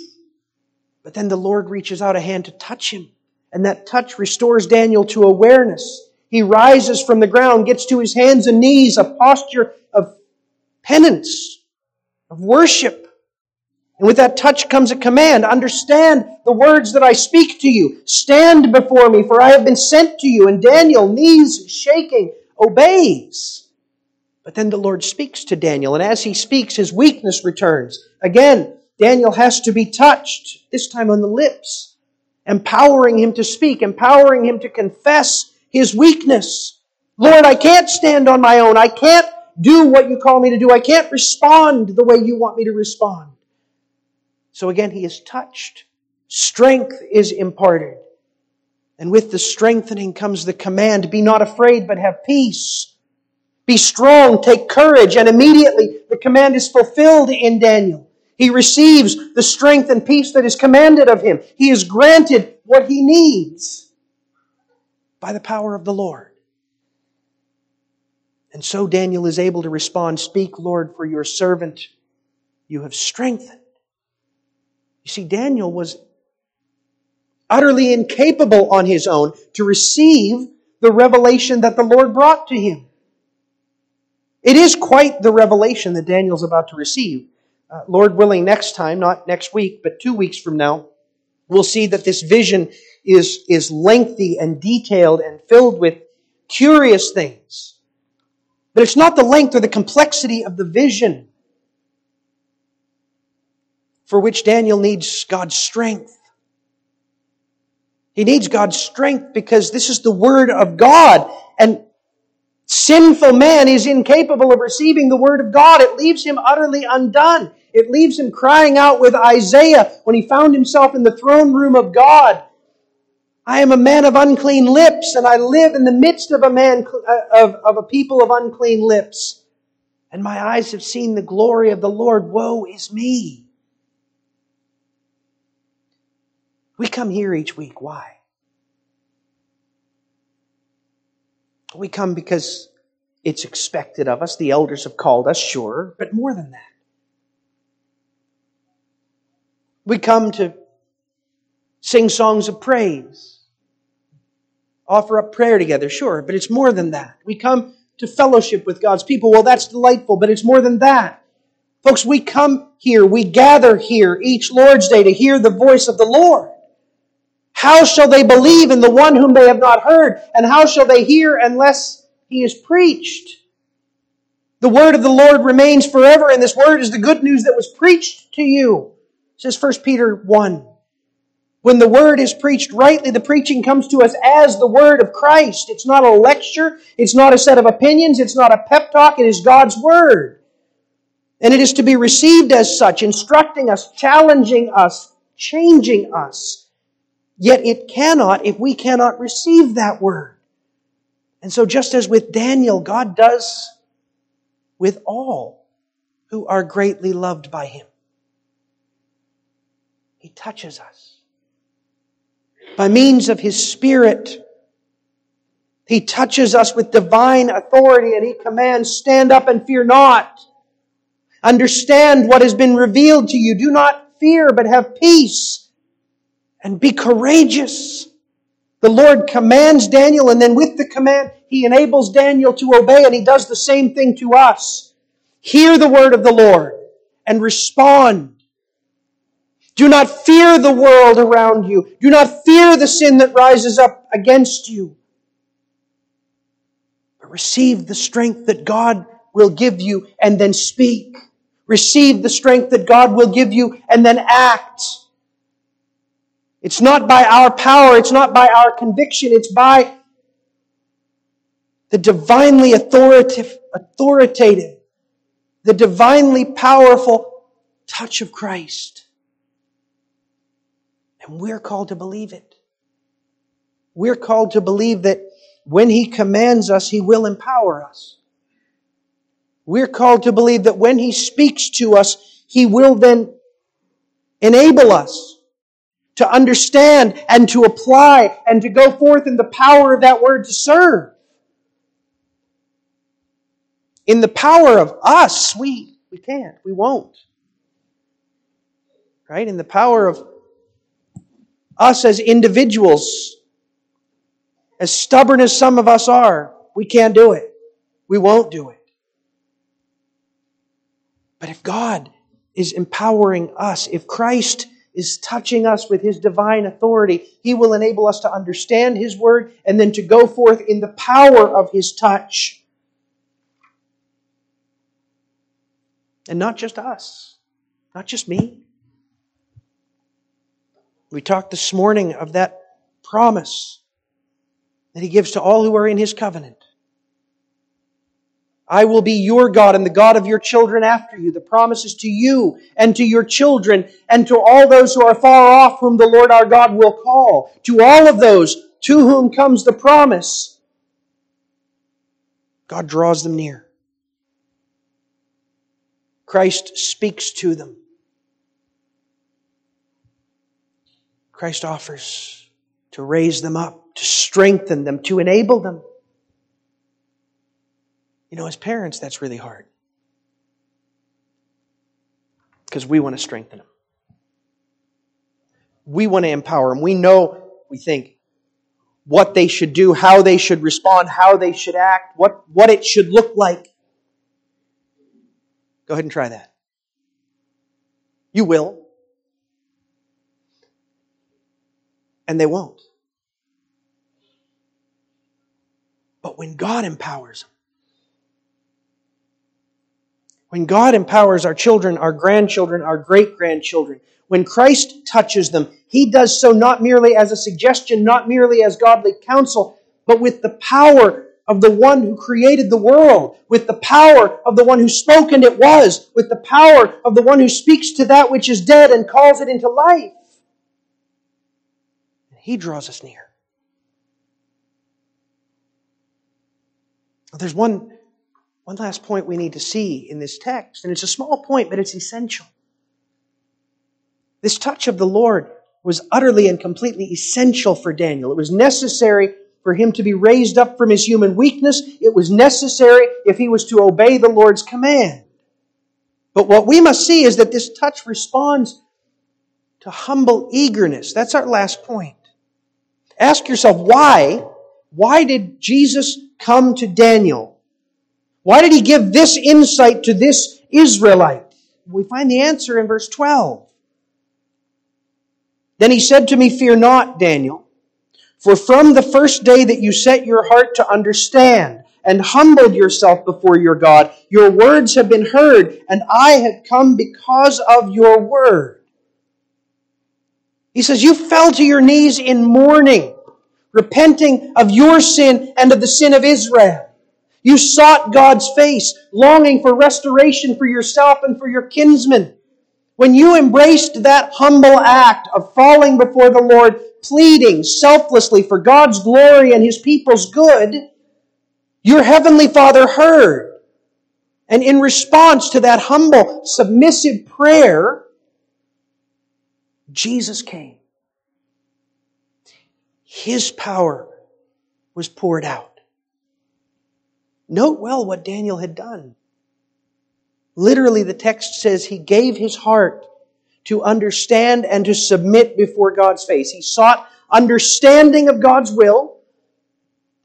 But then the Lord reaches out a hand to touch him and that touch restores Daniel to awareness. He rises from the ground, gets to his hands and knees, a posture of penance, of worship. And with that touch comes a command. Understand the words that I speak to you. Stand before me, for I have been sent to you. And Daniel, knees shaking, obeys. But then the Lord speaks to Daniel, and as he speaks, his weakness returns. Again, Daniel has to be touched, this time on the lips empowering him to speak, empowering him to confess his weakness. Lord, I can't stand on my own. I can't do what you call me to do. I can't respond the way you want me to respond. So again, he is touched. Strength is imparted. And with the strengthening comes the command, be not afraid, but have peace. Be strong, take courage, and immediately the command is fulfilled in Daniel. He receives the strength and peace that is commanded of him. He is granted what he needs by the power of the Lord. And so Daniel is able to respond, Speak, Lord, for your servant you have strengthened. You see, Daniel was utterly incapable on his own to receive the revelation that the Lord brought to him. It is quite the revelation that Daniel's about to receive. Uh, Lord willing, next time, not next week, but two weeks from now, we'll see that this vision is, is lengthy and detailed and filled with curious things. But it's not the length or the complexity of the vision for which Daniel needs God's strength. He needs God's strength because this is the Word of God. And sinful man is incapable of receiving the Word of God. It leaves him utterly undone. It leaves him crying out with Isaiah when he found himself in the throne room of God. I am a man of unclean lips, and I live in the midst of a man uh, of, of a people of unclean lips. And my eyes have seen the glory of the Lord. Woe is me. We come here each week. Why? We come because it's expected of us. The elders have called us, sure, but more than that. We come to sing songs of praise, offer up prayer together, sure, but it's more than that. We come to fellowship with God's people. Well, that's delightful, but it's more than that. Folks, we come here, we gather here each Lord's Day to hear the voice of the Lord. How shall they believe in the one whom they have not heard? And how shall they hear unless he is preached? The word of the Lord remains forever, and this word is the good news that was preached to you says 1 Peter 1. When the word is preached rightly, the preaching comes to us as the word of Christ. It's not a lecture. It's not a set of opinions. It's not a pep talk. It is God's word. And it is to be received as such, instructing us, challenging us, changing us. Yet it cannot if we cannot receive that word. And so just as with Daniel, God does with all who are greatly loved by him. He touches us. By means of His Spirit, He touches us with divine authority and He commands, stand up and fear not. Understand what has been revealed to you. Do not fear, but have peace and be courageous. The Lord commands Daniel and then with the command, He enables Daniel to obey and He does the same thing to us. Hear the word of the Lord and respond do not fear the world around you. Do not fear the sin that rises up against you. But receive the strength that God will give you and then speak. Receive the strength that God will give you and then act. It's not by our power, it's not by our conviction, it's by the divinely authoritative, authoritative the divinely powerful touch of Christ. And we're called to believe it. We're called to believe that when He commands us, He will empower us. We're called to believe that when He speaks to us, He will then enable us to understand and to apply and to go forth in the power of that word to serve. In the power of us, we, we can't, we won't. Right? In the power of us as individuals, as stubborn as some of us are, we can't do it. We won't do it. But if God is empowering us, if Christ is touching us with his divine authority, he will enable us to understand his word and then to go forth in the power of his touch. And not just us, not just me. We talked this morning of that promise that he gives to all who are in his covenant. I will be your God and the God of your children after you. The promises to you and to your children and to all those who are far off whom the Lord our God will call. To all of those to whom comes the promise, God draws them near. Christ speaks to them. Christ offers to raise them up, to strengthen them, to enable them. You know, as parents, that's really hard. Because we want to strengthen them. We want to empower them. We know, we think, what they should do, how they should respond, how they should act, what, what it should look like. Go ahead and try that. You will. And they won't. But when God empowers them, when God empowers our children, our grandchildren, our great grandchildren, when Christ touches them, He does so not merely as a suggestion, not merely as godly counsel, but with the power of the one who created the world, with the power of the one who spoke and it was, with the power of the one who speaks to that which is dead and calls it into life. He draws us near. There's one one last point we need to see in this text, and it's a small point, but it's essential. This touch of the Lord was utterly and completely essential for Daniel. It was necessary for him to be raised up from his human weakness. It was necessary if he was to obey the Lord's command. But what we must see is that this touch responds to humble eagerness. That's our last point. Ask yourself why, why did Jesus come to Daniel? Why did he give this insight to this Israelite? We find the answer in verse 12. Then he said to me, Fear not, Daniel, for from the first day that you set your heart to understand and humbled yourself before your God, your words have been heard, and I have come because of your word. He says, You fell to your knees in mourning, repenting of your sin and of the sin of Israel. You sought God's face, longing for restoration for yourself and for your kinsmen. When you embraced that humble act of falling before the Lord, pleading selflessly for God's glory and His people's good, your Heavenly Father heard. And in response to that humble, submissive prayer, Jesus came. His power was poured out. Note well what Daniel had done. Literally, the text says he gave his heart to understand and to submit before God's face. He sought understanding of God's will,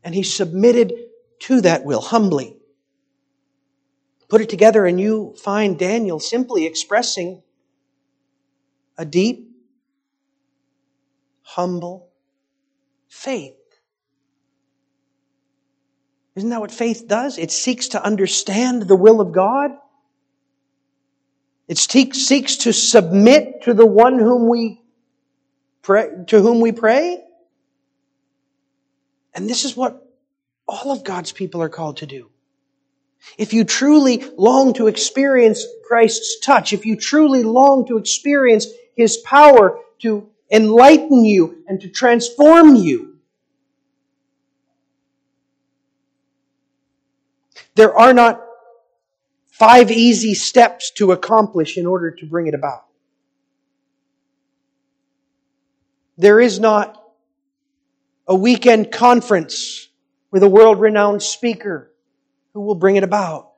and he submitted to that will humbly. Put it together, and you find Daniel simply expressing a deep, humble faith. Isn't that what faith does? It seeks to understand the will of God. It seeks to submit to the one whom we pray, to whom we pray. And this is what all of God's people are called to do. If you truly long to experience Christ's touch, if you truly long to experience His power to enlighten you and to transform you, There are not five easy steps to accomplish in order to bring it about. There is not a weekend conference with a world renowned speaker who will bring it about.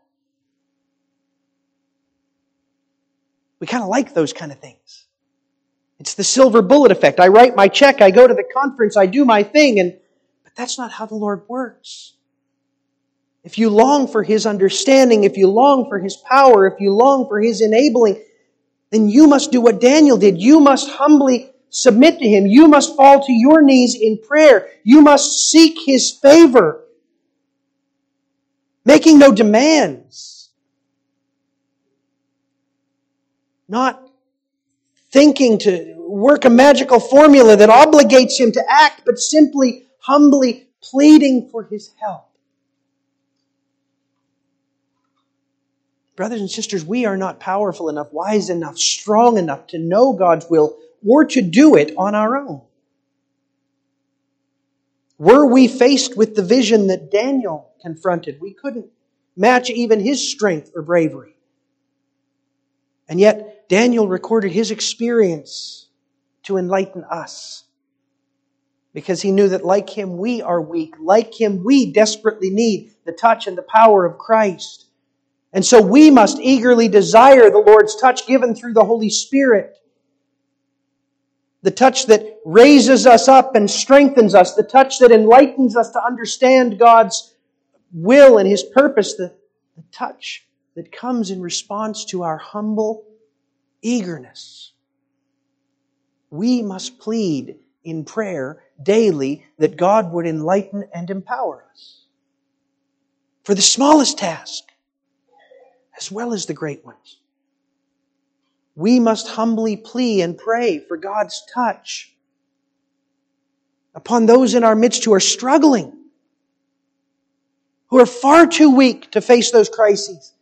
We kind of like those kind of things. It's the silver bullet effect. I write my check, I go to the conference, I do my thing, and but that's not how the Lord works. If you long for His understanding, if you long for His power, if you long for His enabling, then you must do what Daniel did. You must humbly submit to Him. You must fall to your knees in prayer. You must seek His favor, making no demands. Not thinking to work a magical formula that obligates Him to act, but simply humbly pleading for His help. Brothers and sisters, we are not powerful enough, wise enough, strong enough to know God's will or to do it on our own. Were we faced with the vision that Daniel confronted, we couldn't match even his strength or bravery. And yet, Daniel recorded his experience to enlighten us. Because he knew that, like him, we are weak. Like him, we desperately need the touch and the power of Christ. And so we must eagerly desire the Lord's touch given through the Holy Spirit the touch that raises us up and strengthens us, the touch that enlightens us to understand God's will and His purpose, the, the touch that comes in response to our humble eagerness. We must plead in prayer daily that God would enlighten and empower us for the smallest task as well as the great ones we must humbly plea and pray for God's touch upon those in our midst who are struggling, who are far too weak to face those crises.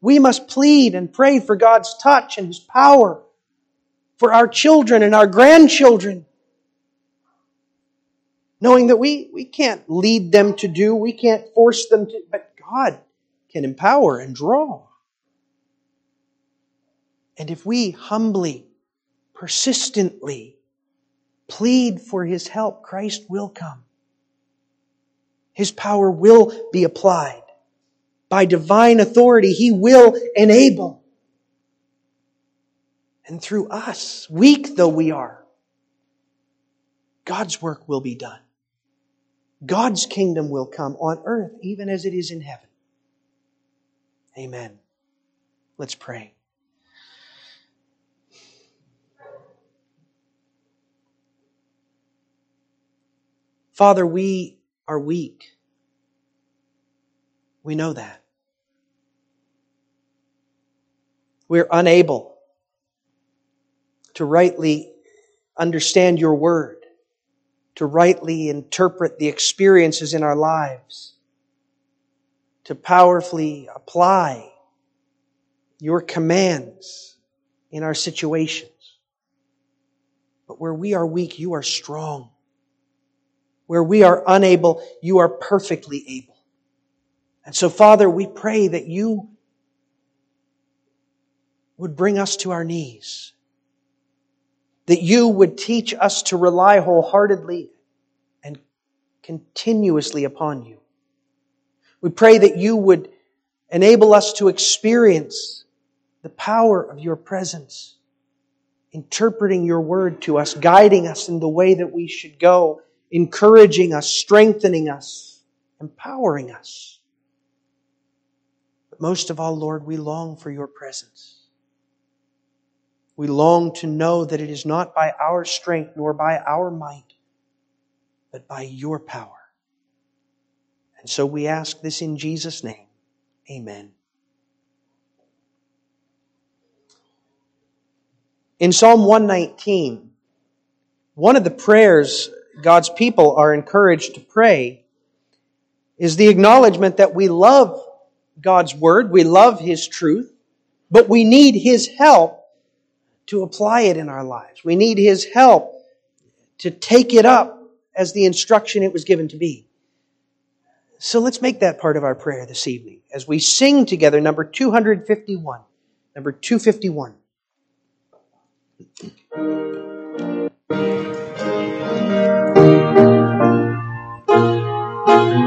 We must plead and pray for God's touch and His power for our children and our grandchildren. Knowing that we, we can't lead them to do, we can't force them to, but God can empower and draw. And if we humbly, persistently plead for His help, Christ will come. His power will be applied. By divine authority, He will enable. And through us, weak though we are, God's work will be done. God's kingdom will come on earth even as it is in heaven. Amen. Let's pray. Father, we are weak. We know that. We're unable to rightly understand your word, to rightly interpret the experiences in our lives, to powerfully apply your commands in our situations. But where we are weak, you are strong. Where we are unable, you are perfectly able. And so, Father, we pray that you would bring us to our knees. That you would teach us to rely wholeheartedly and continuously upon you. We pray that you would enable us to experience the power of your presence, interpreting your word to us, guiding us in the way that we should go, encouraging us, strengthening us, empowering us. But most of all, Lord, we long for your presence. We long to know that it is not by our strength nor by our might, but by your power. And so we ask this in Jesus' name. Amen. In Psalm 119, one of the prayers God's people are encouraged to pray is the acknowledgement that we love God's Word, we love His truth, but we need His help to apply it in our lives. We need His help to take it up as the instruction it was given to be. So let's make that part of our prayer this evening as we sing together number 251. Number 251. Our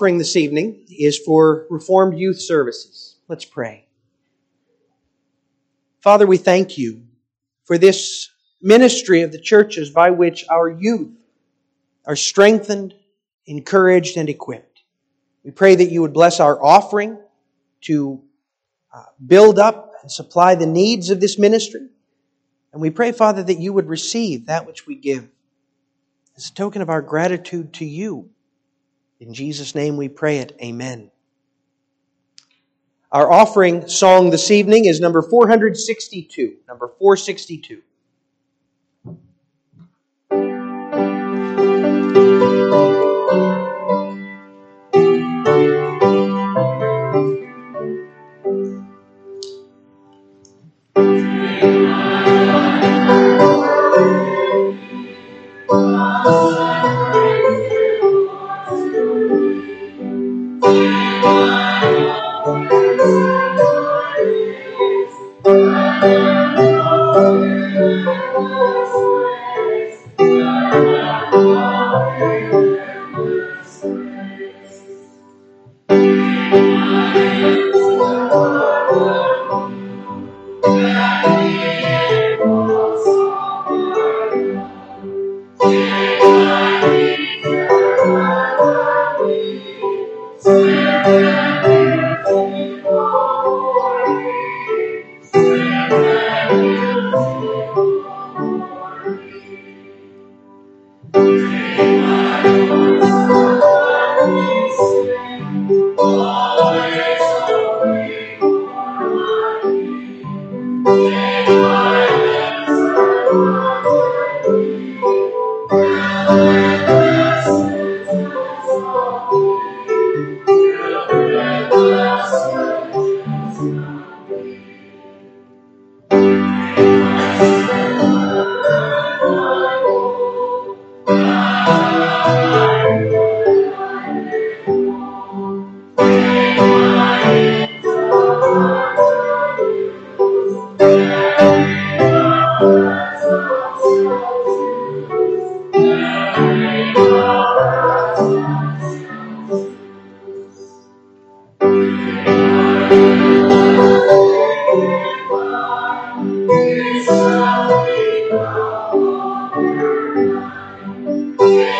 offering this evening is for Reformed Youth Services. Let's pray. Father, we thank you for this ministry of the churches by which our youth are strengthened, encouraged, and equipped. We pray that you would bless our offering to uh, build up and supply the needs of this ministry. And we pray, Father, that you would receive that which we give as a token of our gratitude to you. In Jesus' name we pray it. Amen. Our offering song this evening is number 462. Number 462. Woo!